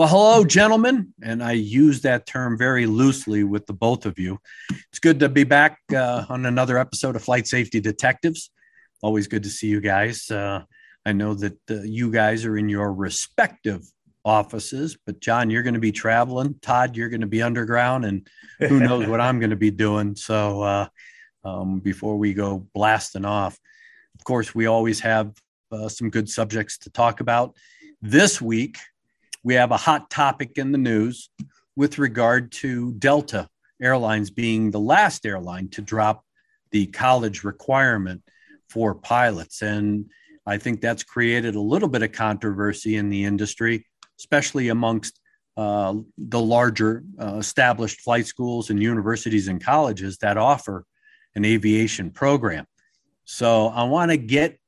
Well, hello, gentlemen. And I use that term very loosely with the both of you. It's good to be back uh, on another episode of Flight Safety Detectives. Always good to see you guys. Uh, I know that uh, you guys are in your respective offices, but John, you're going to be traveling. Todd, you're going to be underground, and who knows what I'm going to be doing. So, uh, um, before we go blasting off, of course, we always have uh, some good subjects to talk about. This week, we have a hot topic in the news with regard to Delta Airlines being the last airline to drop the college requirement for pilots. And I think that's created a little bit of controversy in the industry, especially amongst uh, the larger uh, established flight schools and universities and colleges that offer an aviation program. So I want to get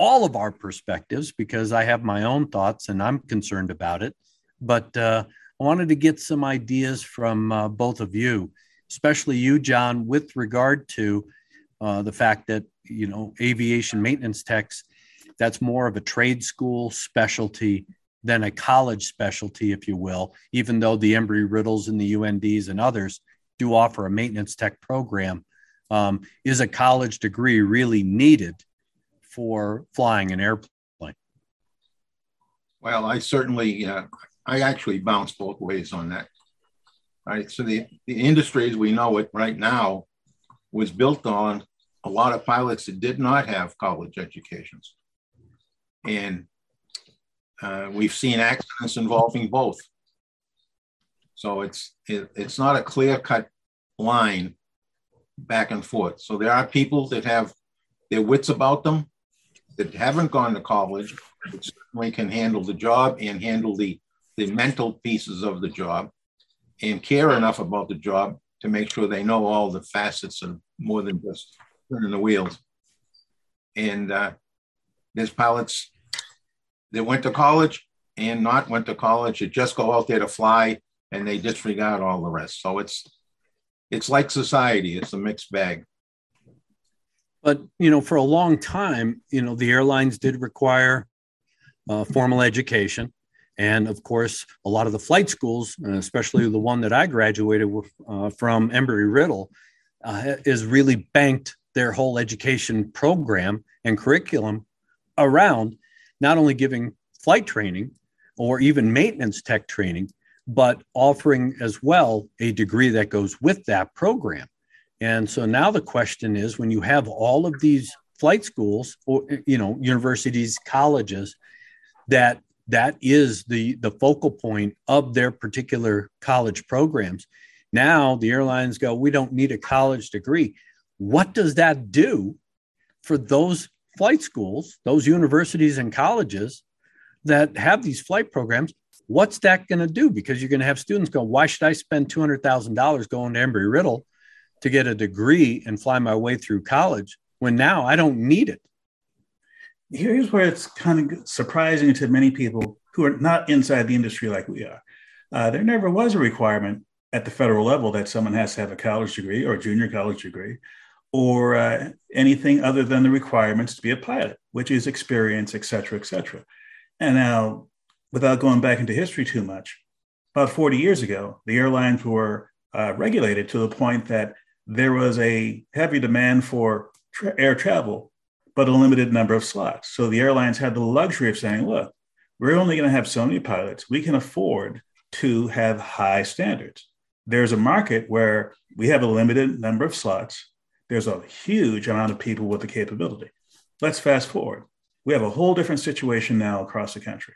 all of our perspectives because I have my own thoughts and I'm concerned about it. But uh, I wanted to get some ideas from uh, both of you, especially you, John, with regard to uh, the fact that, you know, aviation maintenance techs, that's more of a trade school specialty than a college specialty, if you will, even though the Embry Riddles and the UNDs and others do offer a maintenance tech program. Um, is a college degree really needed for flying an airplane? Well, I certainly, uh, I actually bounce both ways on that. Right. So the, the industry as we know it right now was built on a lot of pilots that did not have college educations. And uh, we've seen accidents involving both. So it's it, it's not a clear cut line back and forth. So there are people that have their wits about them that haven't gone to college, certainly can handle the job and handle the, the mental pieces of the job and care enough about the job to make sure they know all the facets of more than just turning the wheels. And uh, there's pilots that went to college and not went to college that just go out there to fly and they disregard all the rest. So it's it's like society. It's a mixed bag. But you know, for a long time, you know, the airlines did require uh, formal education, and of course, a lot of the flight schools, especially the one that I graduated uh, from Embry Riddle, uh, is really banked their whole education program and curriculum around not only giving flight training or even maintenance tech training, but offering as well a degree that goes with that program. And so now the question is when you have all of these flight schools or you know universities colleges that that is the the focal point of their particular college programs. Now the airlines go we don't need a college degree. What does that do for those flight schools those universities and colleges that have these flight programs? What's that going to do? Because you're going to have students go why should i spend $200000 going to embry riddle to get a degree and fly my way through college when now I don't need it. Here's where it's kind of surprising to many people who are not inside the industry like we are. Uh, there never was a requirement at the federal level that someone has to have a college degree or a junior college degree or uh, anything other than the requirements to be a pilot, which is experience, et cetera, et cetera. And now, without going back into history too much, about 40 years ago, the airlines were uh, regulated to the point that there was a heavy demand for tra- air travel, but a limited number of slots. So the airlines had the luxury of saying, look, we're only going to have so many pilots. We can afford to have high standards. There's a market where we have a limited number of slots. There's a huge amount of people with the capability. Let's fast forward. We have a whole different situation now across the country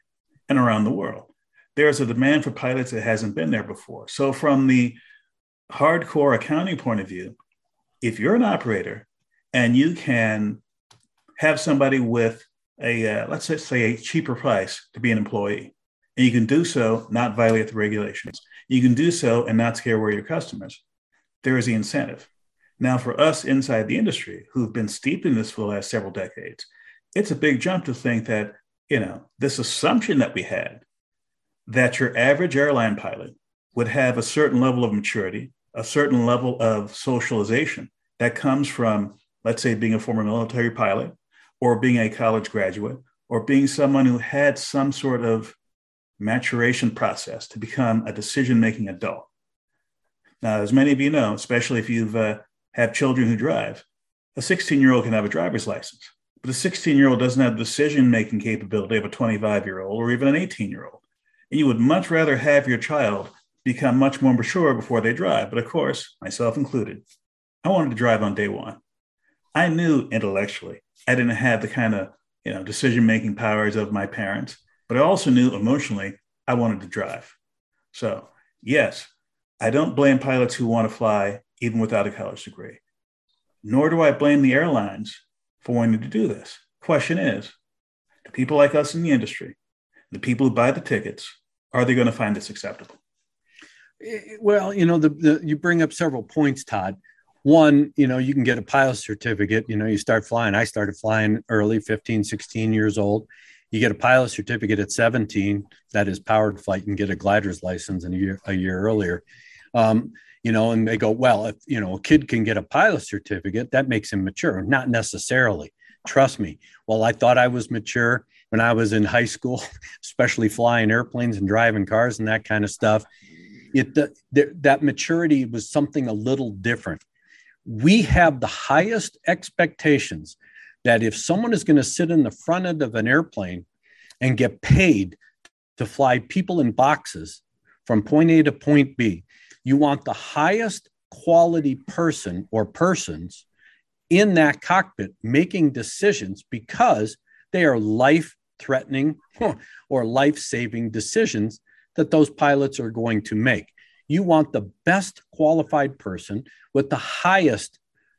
and around the world. There's a demand for pilots that hasn't been there before. So, from the hardcore accounting point of view, if you're an operator and you can have somebody with a uh, let's say a cheaper price to be an employee, and you can do so not violate the regulations. You can do so and not scare away your customers. There is the incentive. Now, for us inside the industry who've been steeped in this for the last several decades, it's a big jump to think that you know this assumption that we had that your average airline pilot would have a certain level of maturity, a certain level of socialization that comes from, let's say, being a former military pilot or being a college graduate or being someone who had some sort of maturation process to become a decision making adult. Now, as many of you know, especially if you've uh, have children who drive, a 16 year old can have a driver's license, but a 16 year old doesn't have the decision making capability of a 25 year old or even an 18 year old. And you would much rather have your child become much more mature before they drive. But of course, myself included, I wanted to drive on day one. I knew intellectually I didn't have the kind of you know decision making powers of my parents, but I also knew emotionally I wanted to drive. So yes, I don't blame pilots who want to fly even without a college degree. Nor do I blame the airlines for wanting to do this. Question is, do people like us in the industry, the people who buy the tickets, are they going to find this acceptable? Eh, well, you know, the, the you bring up several points, Todd. One you know you can get a pilot certificate. You know you start flying. I started flying early 15 16 years old. You get a pilot certificate at 17 that is powered flight and get a glider's license in a year a year earlier. Um, you know and they go well if you know a kid can get a pilot certificate that makes him mature. Not necessarily. Trust me. Well i thought i was mature when i was in high school especially flying airplanes and driving cars and that kind of stuff it the, the, that maturity was something a little different. We have the highest expectations that if someone is going to sit in the front end of an airplane and get paid to fly people in boxes from point A to point B, you want the highest quality person or persons in that cockpit making decisions because they are life threatening or life saving decisions that those pilots are going to make. You want the best qualified person with the highest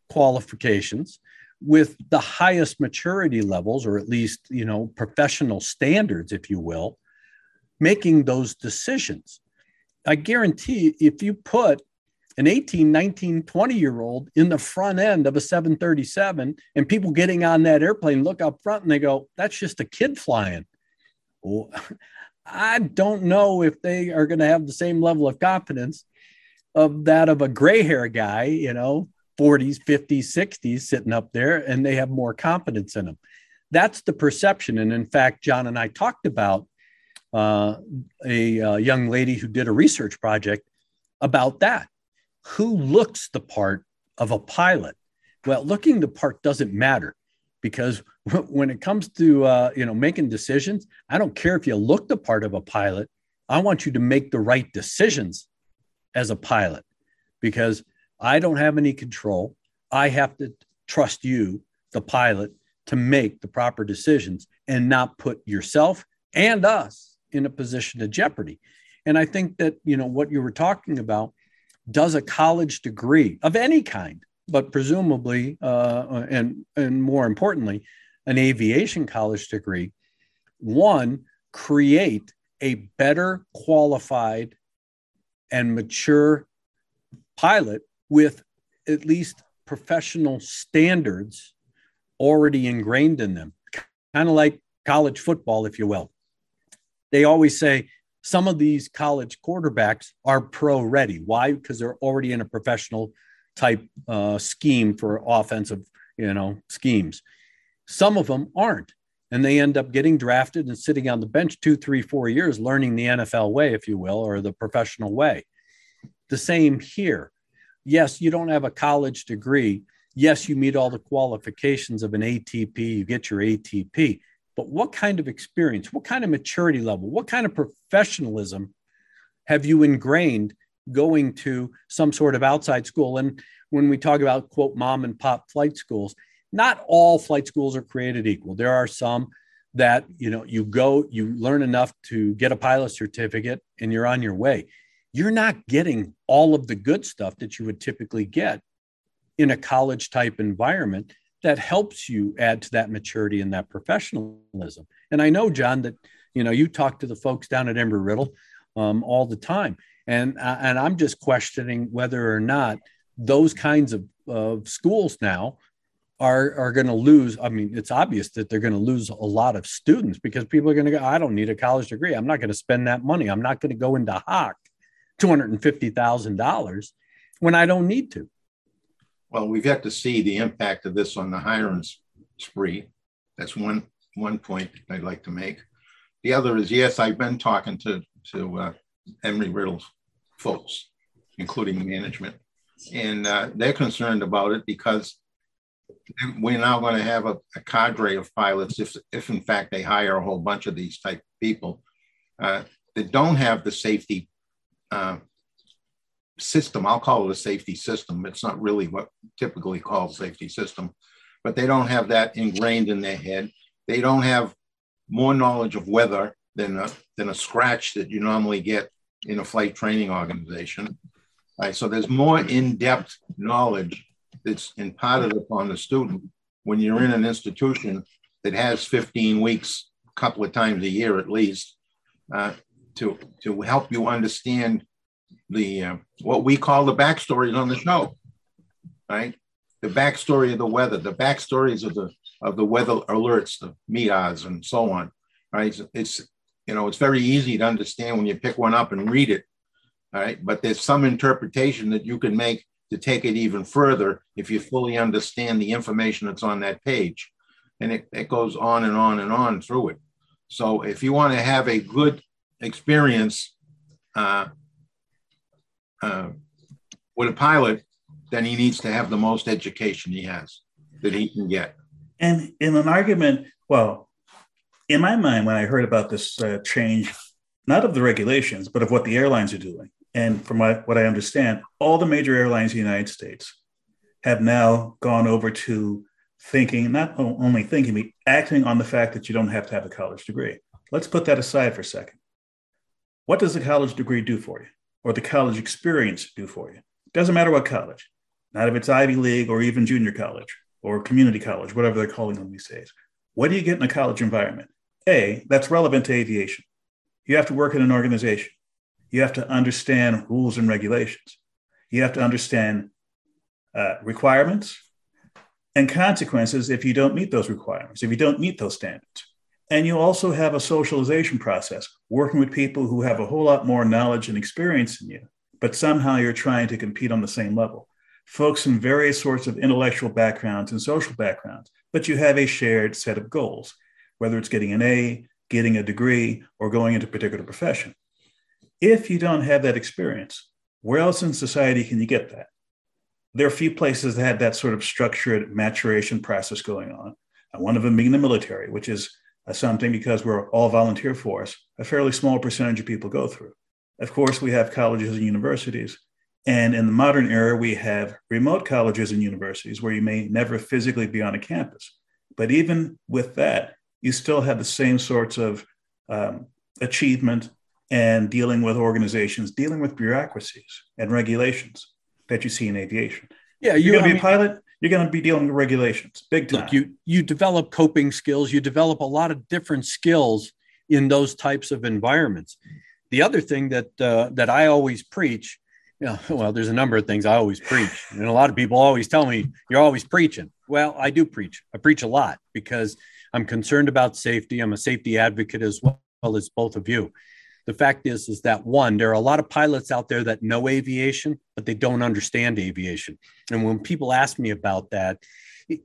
qualifications, with the highest maturity levels, or at least, you know, professional standards, if you will, making those decisions. I guarantee if you put an 18, 19, 20 year old in the front end of a 737 and people getting on that airplane look up front and they go, that's just a kid flying. Well, I don't know if they are going to have the same level of confidence of that of a gray hair guy, you know, 40s, 50s, 60s sitting up there, and they have more confidence in them. That's the perception. And in fact, John and I talked about uh, a, uh, young lady who did a research project about that. Who looks the part of a pilot? Well, looking the part doesn't matter because when it comes to uh, you know making decisions, I don't care if you look the part of a pilot. I want you to make the right decisions as a pilot because I don't have any control. I have to trust you, the pilot, to make the proper decisions and not put yourself and us in a position of jeopardy. And I think that you know what you were talking about does a college degree of any kind but presumably, uh, and and more importantly, an aviation college degree, one create a better qualified and mature pilot with at least professional standards already ingrained in them, kind of like college football, if you will. They always say some of these college quarterbacks are pro ready. Why? Because they're already in a professional type uh, scheme for offensive, you know, schemes. Some of them aren't, and they end up getting drafted and sitting on the bench two, three, four years, learning the NFL way, if you will, or the professional way. The same here. Yes, you don't have a college degree, yes, you meet all the qualifications of an ATP, you get your ATP, but what kind of experience, what kind of maturity level, what kind of professionalism have you ingrained going to some sort of outside school? And when we talk about quote mom and pop flight schools, not all flight schools are created equal. There are some that you know you go you learn enough to get a pilot certificate and you're on your way you're not getting all of the good stuff that you would typically get in a college type environment that helps you add to that maturity and that professionalism and i know john that you know you talk to the folks down at embry riddle um, all the time and uh, and i'm just questioning whether or not those kinds of, of schools now are are going to lose. I mean, it's obvious that they're going to lose a lot of students because people are going to go. I don't need a college degree. I'm not going to spend that money. I'm not going to go into Hach, two hundred and fifty thousand dollars, when I don't need to. Well, we've got to see the impact of this on the hiring spree. That's one one point I'd like to make. The other is yes, I've been talking to to uh, Embry Riddle folks, including management, and uh, they're concerned about it because we're now going to have a, a, cadre of pilots, if, if in fact they hire a whole bunch of these type of people uh, that don't have the safety uh, system. I'll call it a safety system. It's not really what typically called safety system, but they don't have that ingrained in their head. They don't have more knowledge of weather than a, than a scratch that you normally get in a flight training organization. Right, so there's more in-depth knowledge that's imparted upon the student when you're in an institution that has 15 weeks, a couple of times a year at least, uh, to to help you understand the uh, what we call the backstories on the show, right? The backstory of the weather, the backstories of the of the weather alerts, the MEAS, and so on, right? It's you know it's very easy to understand when you pick one up and read it, all right? But there's some interpretation that you can make to take it even further if you fully understand the information that's on that page. And it, it goes on and on and on through it. So if you want to have a good experience uh, uh, with a pilot, then he needs to have the most education he has that he can get. And in an argument, well, in my mind, when I heard about this uh, change, not of the regulations, but of what the airlines are doing, and from what, what I understand, all the major airlines in the United States have now gone over to thinking, not only thinking, but acting on the fact that you don't have to have a college degree. Let's put that aside for a second. What does the college degree do for you, or the college experience do for you? Doesn't matter what college, not if it's Ivy League or even junior college or community college, whatever they're calling them these days. What do you get in a college environment? A, that's relevant to aviation. You have to work in an organization. You have to understand rules and regulations. You have to understand uh, requirements and consequences if you don't meet those requirements, if you don't meet those standards. And you also have a socialization process, working with people who have a whole lot more knowledge and experience than you, but somehow you're trying to compete on the same level. Folks from various sorts of intellectual backgrounds and social backgrounds, but you have a shared set of goals, whether it's getting an A, getting a degree, or going into a particular profession. If you don't have that experience, where else in society can you get that? There are a few places that have that sort of structured maturation process going on. One of them being the military, which is something because we're all volunteer force, a fairly small percentage of people go through. Of course, we have colleges and universities. And in the modern era, we have remote colleges and universities where you may never physically be on a campus. But even with that, you still have the same sorts of um, achievement and dealing with organizations, dealing with bureaucracies and regulations that you see in aviation. Yeah, you're, going to be a pilot. You're going to be dealing with regulations, big time. Look, you you develop coping skills. You develop a lot of different skills in those types of environments. The other thing that uh, that I always preach, you know, well, there's a number of things I always preach, and a lot of people always tell me you're always preaching. Well, I do preach. I preach a lot because I'm concerned about safety. I'm a safety advocate as well as both of you the fact is is that one there are a lot of pilots out there that know aviation but they don't understand aviation and when people ask me about that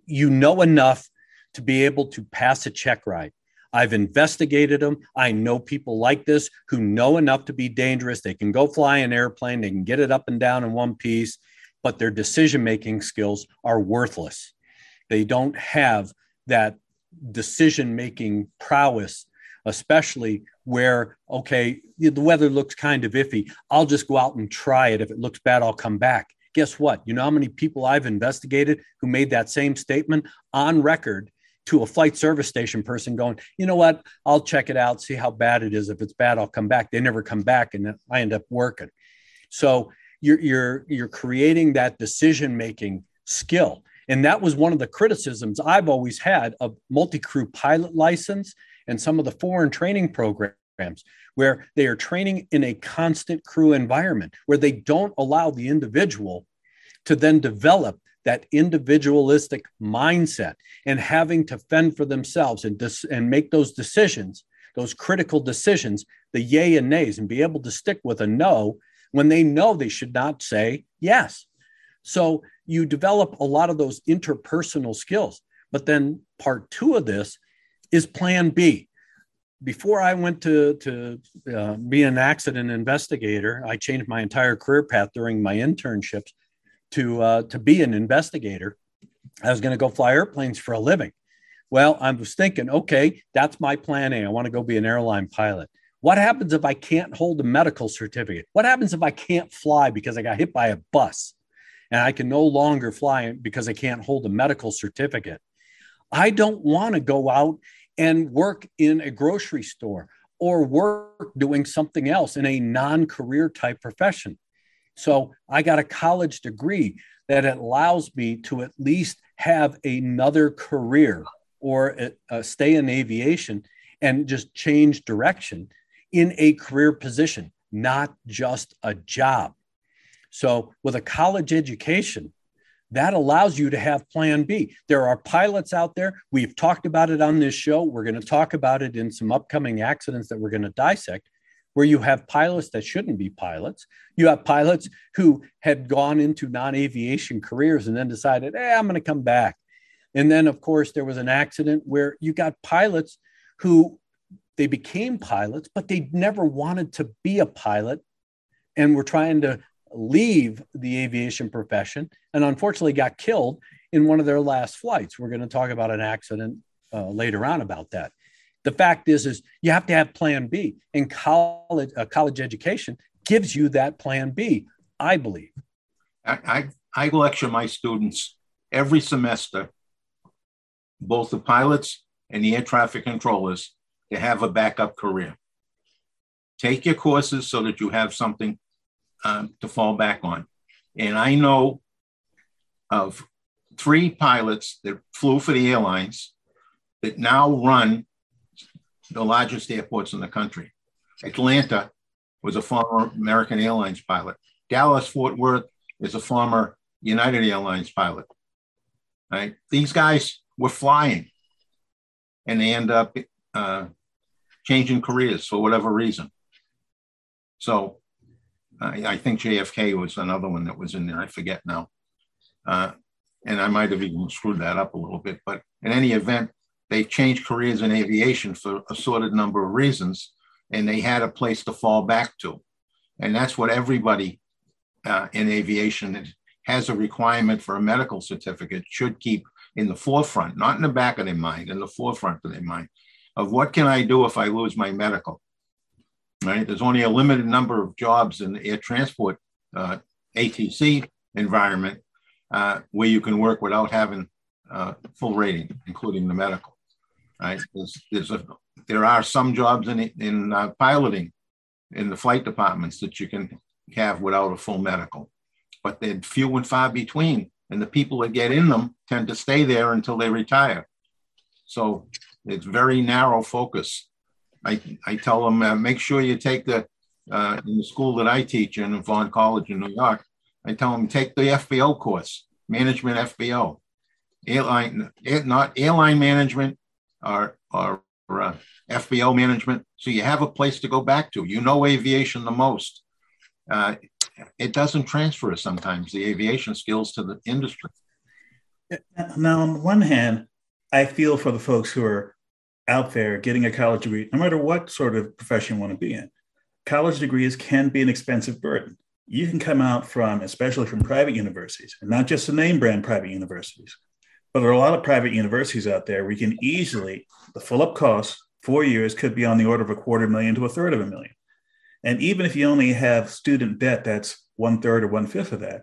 you know enough to be able to pass a check ride i've investigated them i know people like this who know enough to be dangerous they can go fly an airplane they can get it up and down in one piece but their decision making skills are worthless. They don't have that decision making prowess, especially where, okay, the weather looks kind of iffy. I'll just go out and try it. If it looks bad, I'll come back. Guess what? You know how many people I've investigated who made that same statement on record to a flight service station person going, you know what? I'll check it out, see how bad it is. If it's bad, I'll come back. They never come back, and I end up working. So you're you're you're creating that decision making skill, and that was one of the criticisms I've always had of multi-crew pilot license and some of the foreign training programs where they are training in a constant crew environment where they don't allow the individual to then develop that individualistic mindset and having to fend for themselves and, dis- and make those decisions, those critical decisions, the yay and nays, and be able to stick with a no when they know they should not say yes. So you develop a lot of those interpersonal skills. But then part two of this is plan B. Before I went to, to uh, be an accident investigator, I changed my entire career path during my internships to uh, to be an investigator. I was going to go fly airplanes for a living. Well, I was thinking, okay, that's my plan A. I want to go be an airline pilot. What happens if I can't hold a medical certificate? What happens if I can't fly because I got hit by a bus and I can no longer fly because I can't hold a medical certificate? I don't want to go out and work in a grocery store or work doing something else in a non career type profession. So I got a college degree that allows me to at least have another career or stay in aviation and just change direction in a career position, not just a job. So, with a college education, that allows you to have plan B. There are pilots out there. We've talked about it on this show. We're going to talk about it in some upcoming accidents that we're going to dissect where you have pilots that shouldn't be pilots. You have pilots who had gone into non aviation careers and then decided, hey, I'm going to come back. And then, of course, there was an accident where you got pilots who they became pilots, but they never wanted to be a pilot and were trying to leave the aviation profession and unfortunately got killed in one of their last flights. We're going to talk about an accident uh, later on about that. The fact is is you have to have plan b and college a college education gives you that plan b i believe. I, I, I lecture my students every semester both the pilots and the air traffic controllers to have a backup career. Take your courses so that you have something um, to fall back on and i know of three pilots that flew for the airlines that now run the largest airports in the country. Atlanta was a former American Airlines pilot. Dallas Fort Worth is a former United Airlines pilot. Right? These guys were flying, and they end up uh, changing careers for whatever reason. So, I, I, think JFK was another one that was in there. I forget now, uh, and I might have even screwed that up a little bit. But in any event, they changed careers in aviation for a assorted number of reasons, and they had a place to fall back to. And that's what everybody uh, in aviation that has a requirement for a medical certificate should keep in the forefront, not in the back of their mind, in the forefront of their mind of what can I do if I lose my medical? Right? There's only a limited number of jobs in the air transport uh, ATC environment uh, where you can work without having uh, full rating, including the medical. Right? There's, there's a, there are some jobs in, in uh, piloting in the flight departments that you can have without a full medical, but they're few and far between. And the people that get in them tend to stay there until they retire. So it's very narrow focus. I, I tell them, uh, make sure you take the, uh, in the school that I teach in Vaughn College in New York, I tell them, take the FBO course, management FBO. Airline, not airline management, or, or uh, FBO management. So you have a place to go back to. You know aviation the most. Uh, it doesn't transfer sometimes the aviation skills to out there getting a college degree, no matter what sort of profession you want to be in. College degrees can be an expensive burden. you can come out from, especially from private universities, and not just the name brand private universities, but there are a lot of private universities out there where you can easily, the full up cost, four years could be on the order of a quarter million to a third of a million. And even if you only have student debt that's one third or one fifth of that,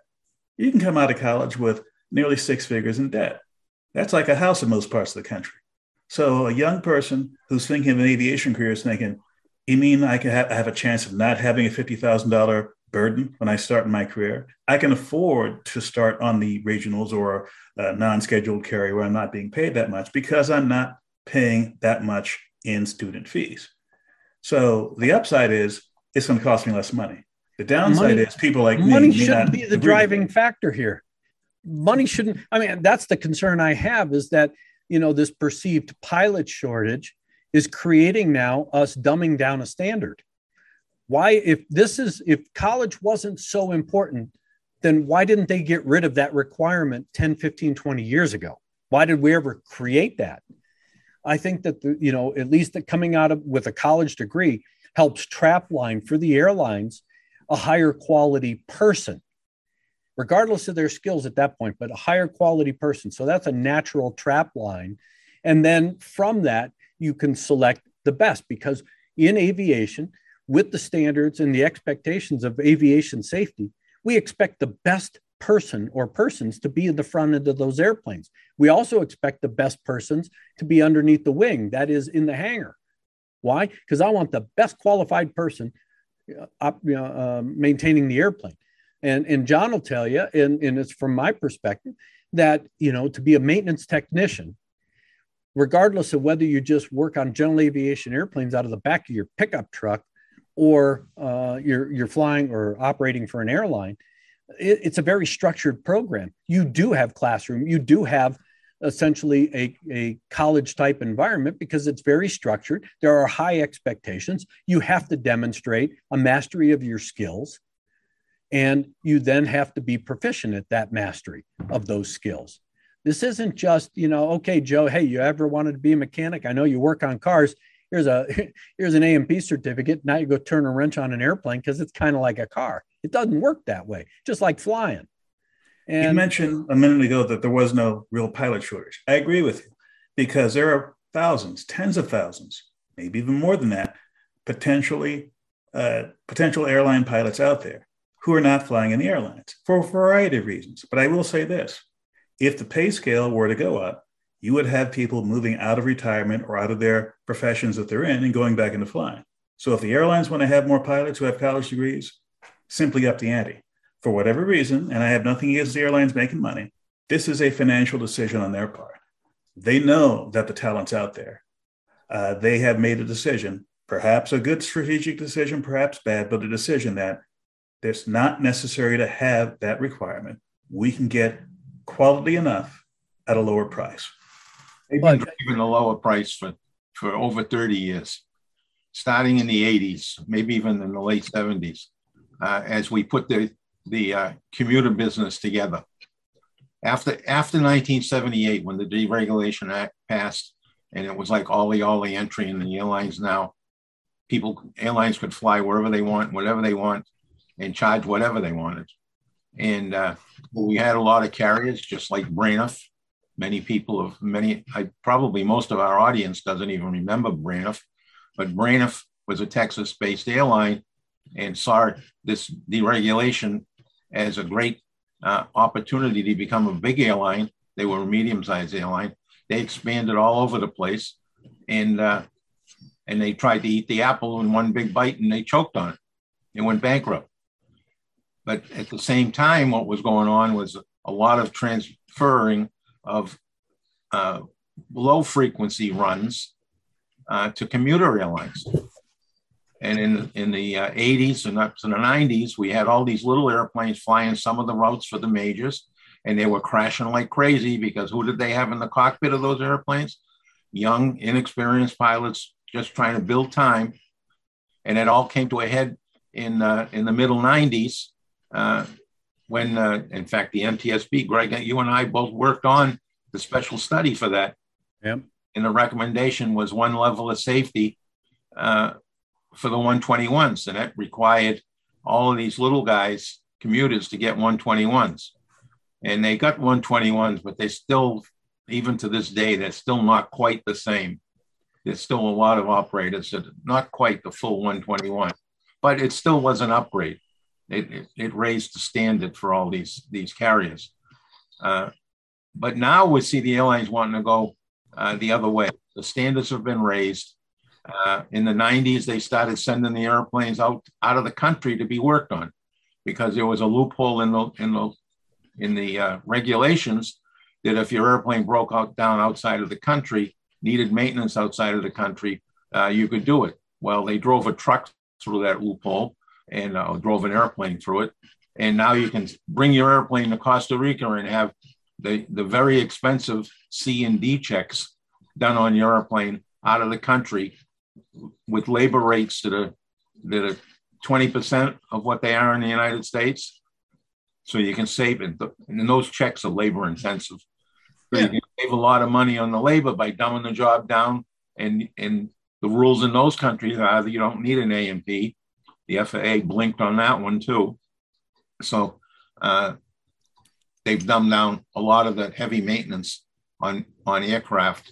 you can come out of college with nearly six figures in debt. That's like a house in most parts of the country. So a young person who's thinking of an aviation career is thinking, you mean I can have, have a chance of not having a $50,000 burden when I start my career? I can afford to start on the regionals or uh, non-scheduled carry where I'm not being paid that much because I'm not paying that much in student fees. So the upside is it's going to cost me less money. The downside money, is people like me. money shouldn't be the driving factor here. Money shouldn't. I mean, that's the concern I have is that you know this perceived pilot shortage is creating now us dumbing down a standard. Why, if this is if college wasn't so important, then why didn't they get rid of that requirement 10, 15, 20 years ago? Why did we ever create that? I think that the, you know, at least that coming out of with a college degree helps trap line for the airlines a higher quality person, regardless of their skills at that point, but a higher quality person. So that's a natural trap line. And then from that, you can select the best because in aviation, with the standards and the expectations of aviation safety, we expect the best person or persons to be in the front end of those airplanes. We also expect the best persons to be underneath the wing, that is, in the hangar. Why? Because I want the best qualified person uh, uh, maintaining the airplane. And, and John will tell you, and, and it's from my perspective, that you know to be a maintenance technician, regardless of whether you just work on general aviation airplanes out of the back of your pickup truck or uh, you're you're flying or operating for an airline, it, it's a very structured program. You do have classroom. You do have essentially a, a college type environment because it's very structured. There are high expectations. You have to demonstrate a mastery of your skills. And you then have to be proficient at that mastery of those skills. This isn't just, you know, okay, Joe, hey, you ever wanted to be a mechanic? I know you work on cars here's a here's an A&P certificate. Now you go turn a wrench on an airplane because it's kind of like a car. It doesn't work that way, just like flying. And you mentioned a minute ago that there was no real pilot shortage. I agree with you because there are thousands, tens of thousands, maybe even more than that, potentially uh, potential airline pilots out there who are not flying in the airlines for a variety of reasons. But I will say this: if the pay scale were to go up, you would have people moving out of retirement or out of their professions that they're in and going back into flying. So if the airlines want to have more pilots who have college degrees, simply up the ante. For whatever reason, and I have nothing against the airlines making money, this is a financial decision on their part. They know that the talent's out there. Uh, they have made a decision, perhaps a good strategic decision, perhaps bad, but a decision that it's not necessary to have that requirement. We can get quality enough at a lower price. They've been driving a lower price for, for over 30 years, starting in the 80s, maybe even in the late 70s, uh, as we put the, the uh, commuter business together. After, after 1978, when the Deregulation Act passed, and it was like all the all the entry in the airlines now, people airlines could fly wherever they want, whatever they want, and charge whatever they wanted. And uh, we had a lot of carriers, just like Braniff, many people of many, I, probably most of our audience doesn't even remember Braniff, but Braniff was a Texas based airline and saw this deregulation as a great uh, opportunity to become a big airline. They were a medium sized airline. They expanded all over the place and, uh, and they tried to eat the apple in one big bite and they choked on it. They went bankrupt. But at the same time, what was going on was a lot of transferring of uh, low frequency runs uh, to commuter airlines. And in, in the uh, 80s and up to the 90s, we had all these little airplanes flying some of the routes for the majors, and they were crashing like crazy because who did they have in the cockpit of those airplanes? Young, inexperienced pilots just trying to build time. And it all came to a head in, uh, in the middle 90s uh, when, uh, in fact, the NTSB, Greg, you and I both worked on the special study for that. Yep. And the recommendation was one level of safety uh, for the 121s, and that required all of these little guys, commuters, to get 121s. And they got 121s, but they still, even to this day, they're still not quite the same. There's still a lot of operators that are not quite the full 121, but it still was an upgrade. It, it, it raised the standard for all these, these carriers. Uh, but now we see the airlines wanting to go uh, the other way. The standards have been raised. Uh, in the 90s, they started sending the airplanes out out of the country to be worked on because there was a loophole in the in the in the uh, regulations that if your airplane broke out down outside of the country, needed maintenance outside of the country, uh, you could do it. Well, they drove a truck through that loophole and uh, drove an airplane through it, and now you can bring your airplane to Costa Rica and have the the very expensive C and D checks done on your airplane out of the country with labor rates that are that are 20% of what they are in the United States. So you can save it. And those checks are labor intensive. So yeah. you can save a lot of money on the labor by dumbing the job down. And and the rules in those countries are that you don't need an A&P. The FAA blinked on that one too. So uh, they've dumbed down a lot of that heavy maintenance on on aircraft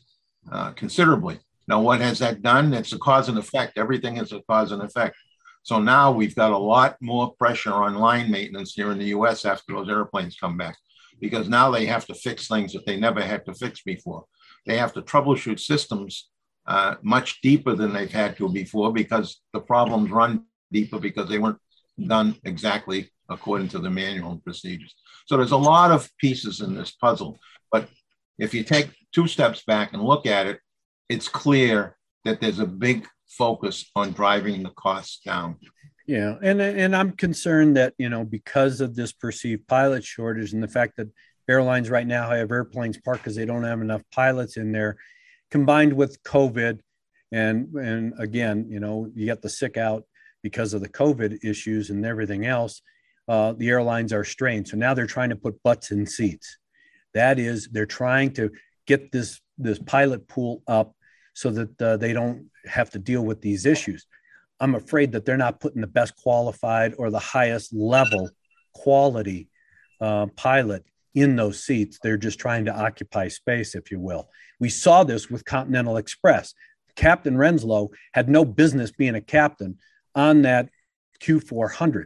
uh, considerably. Now, what has that done? It's a cause and effect. Everything is a cause and effect. So now we've got a lot more pressure on line maintenance here in the US after those airplanes come back, because now they have to fix things that they never had to fix before. They have to troubleshoot systems uh, much deeper than they've had to before because the problems run deeper because they weren't done exactly according to the manual and procedures. So there's a lot of pieces in this puzzle. But if you take two steps back and look at it, it's clear that there's a big focus on driving the costs down. Yeah, and and I'm concerned that you know because of this perceived pilot shortage and the fact that airlines right now have airplanes parked because they don't have enough pilots in there, combined with COVID, and and again, you know, you get the sick out because of the COVID issues and everything else. Uh, the airlines are strained, so now they're trying to put butts in seats. That is, they're trying to get this this pilot pool up so that uh, they don't have to deal with these issues. I'm afraid that they're not putting the best qualified or the highest level quality uh, pilot in those seats. They're just trying to occupy space, if you will. We saw this with Continental Express. Captain Renslow had no business being a captain on that Q400,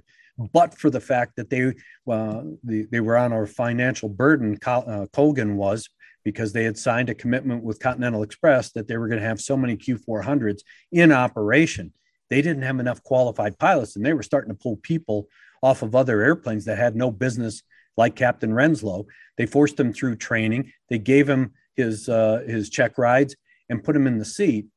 but for the fact that they uh, the, they were on a financial burden. Uh, Colgan was because they had signed a commitment with Continental Express that they were going to have so many Q400s in operation. They didn't have enough qualified pilots, and they were starting to pull people off of other airplanes that had no business, like Captain Renslow. They forced him through training. They gave him his uh, his check rides and put him in the seat.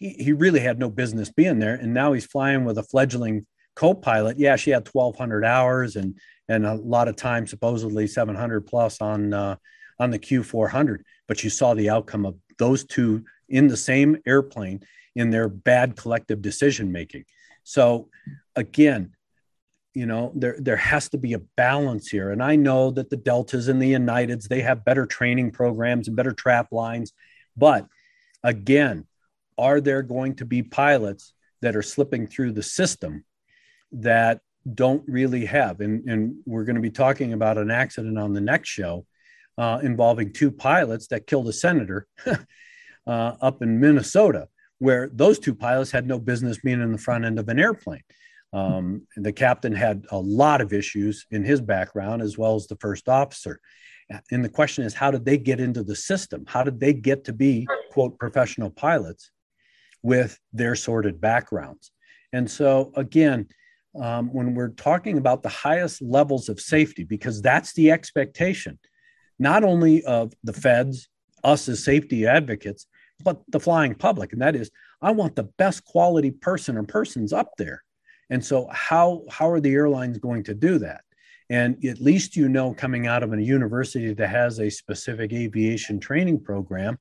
He he really had no business being there, and now he's flying with a fledgling co-pilot. Yeah, she had 1,200 hours and and a lot of time, supposedly 700 plus on uh, on the Q400, but you saw the outcome of those two in the same airplane in their bad collective decision making. So again, you know, there there has to be a balance here. And I know that the Deltas and the Uniteds, they have better training programs and better trap lines. But again, are there going to be pilots that are slipping through the system that don't really have? And, and we're going to be talking about an accident on the next show uh, involving two pilots that killed a senator uh, up in Minnesota, where those two pilots had no business being in the front end of an airplane. Um, the captain had a lot of issues in his background, as well as the first officer. And the question is, how did they get into the system? How did they get to be, quote, professional pilots with their sordid backgrounds? And so, again, um, when we're talking about the highest levels of safety, because that's the expectation, not only of the feds, us as safety advocates, but the flying public. And that is, I want the best quality person or persons up there. And so, how how are the airlines going to do that? And at least you know, coming out of a university that has a specific aviation training program,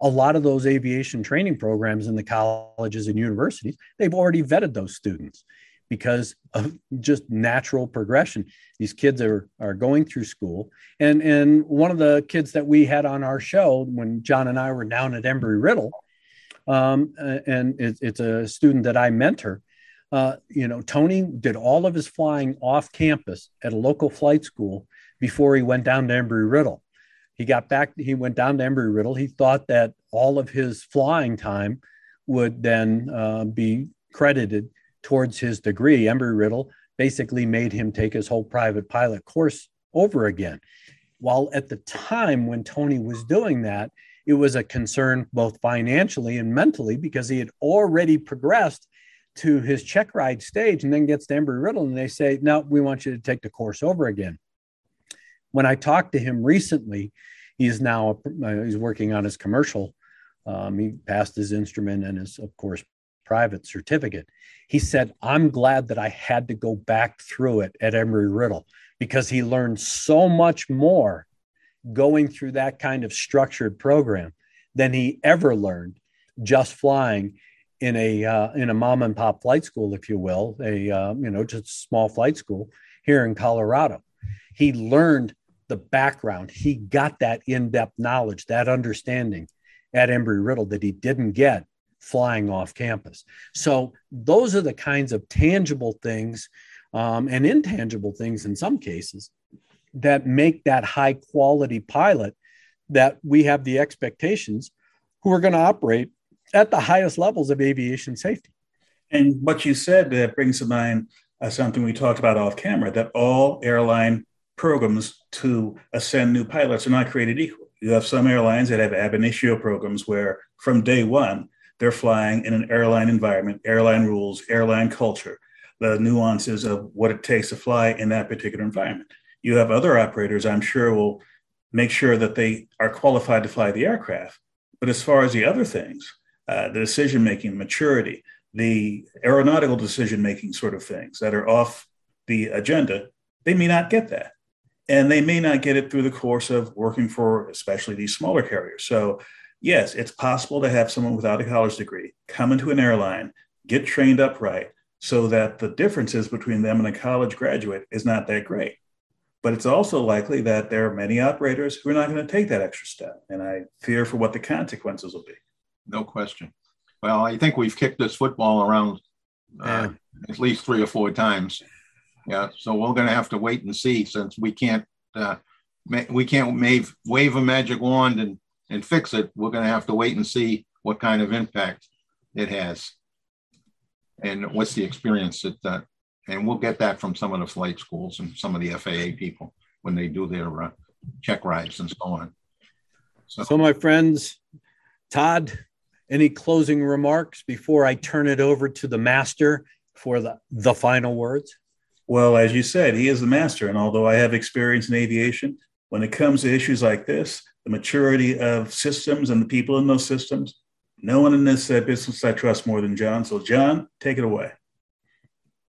a lot of those aviation training programs in the colleges and universities, they've already vetted those students because of just natural progression. These kids are are going through school, and and one of the kids that we had on our show when John and I were down at Embry Riddle, um, and it, it's a student that I mentor. uh, you know, Tony did all of his flying off campus at a local flight school before he went down to Embry Riddle. He got back, he went down to Embry Riddle. He thought that all of his flying time would then uh, be credited towards his degree. Embry Riddle basically made him take his whole private pilot course over again. While at the time when Tony was doing that, it was a concern both financially and mentally because he had already progressed to his check ride stage and then gets to Embry Riddle and they say, no, we want you to take the course over again. When I talked to him recently, he's now uh, he's working on his commercial. Um, he passed his instrument and his, of course, private certificate. He said, I'm glad that I had to go back through it at Embry Riddle because he learned so much more going through that kind of structured program than he ever learned just flying in a uh, in a mom and pop flight school, if you will, a uh, you know just small flight school here in Colorado. He learned the background. He got that in depth knowledge, that understanding at Embry Riddle that he didn't get flying off campus. So those are the kinds of tangible things um, and intangible things in some cases that make that high quality pilot that we have the expectations who are going to operate at the highest levels of aviation safety. And what you said that uh, brings to mind uh, something we talked about off camera that all airline programs to ascend new pilots are not created equal. You have some airlines that have ab initio programs where from day one, they're flying in an airline environment, airline rules, airline culture, the nuances of what it takes to fly in that particular environment. You have other operators, I'm sure, will make sure that they are qualified to fly the aircraft. But as far as the other things, uh, the decision making, maturity, the aeronautical decision making sort of things that are off the agenda, they may not get that. And they may not get it through the course of working for, especially these smaller carriers. So, yes, it's possible to have someone without a college degree come into an airline, get trained up right, so that the differences between them and a college graduate is not that great. But it's also likely that there are many operators who are not going to take that extra step. And I fear for what the consequences will be. No question. Well, I think we've kicked this football around uh, at least three or four times. Yeah, so we're going to have to wait and see since we can't uh, we can't wave, wave a magic wand and and fix it. We're going to have to wait and see what kind of impact it has, and what's the experience that. Uh, and we'll get that from some of the flight schools and some of the FAA people when they do their uh, check rides and so on. So, so my friends, Todd, any closing remarks before I turn it over to the master for the, the final words? Well, as you said, he is the master. And although I have experience in aviation, when it comes to issues like this, the maturity of systems and the people in those systems, no one in this uh, business I trust more than John. So, John, take it away.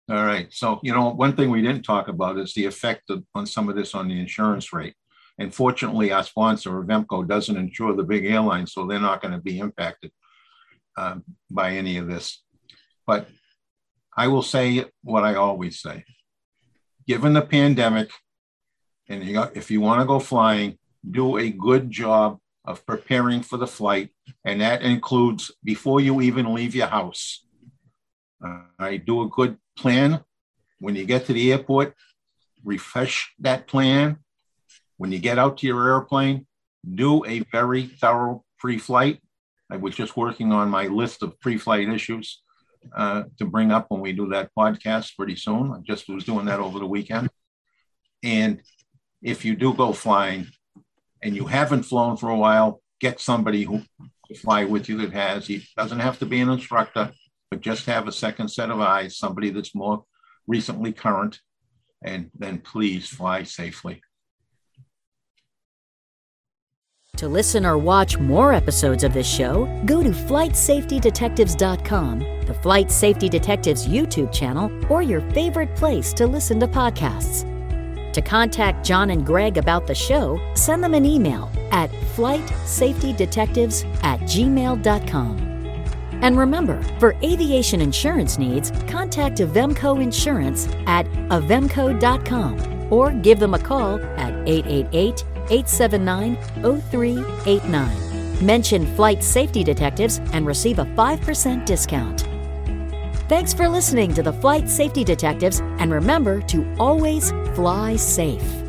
All right. So, you know, one thing we didn't talk about is the effect of, on some of this on the insurance rate. And fortunately, our sponsor, Avemco, doesn't insure the big airlines, so they're not going to be impacted uh, by any of this. But I will say what I always say. Given the pandemic, and you, if you want to go flying, do a good job of preparing for the flight. And that includes before you even leave your house. Uh, I do a good plan. When you get to the airport, refresh that plan. When you get out to your airplane, do a very thorough pre flight. I was just working on my list of pre-flight issues uh, to bring up when we do that podcast pretty soon. I just was doing that over the weekend. And if you do go flying and you haven't flown for a while, get somebody who to fly with you that has. He doesn't have to be an instructor, but just have a second set of eyes, somebody that's more recently current, and then please fly safely. To listen or watch more episodes of this show, go to FlightSafetyDetectives.com, the Flight Safety Detectives YouTube channel, or your favorite place to listen to podcasts. To contact John and Greg about the show, send them an email at flightsafetydetectives at gmail.com. And remember, for aviation insurance needs, contact Avemco Insurance at avemco.com or give them a call at 888 879 0389. Mention Flight Safety Detectives and receive a 5% discount. Thanks for listening to the Flight Safety Detectives, and remember to always fly safe.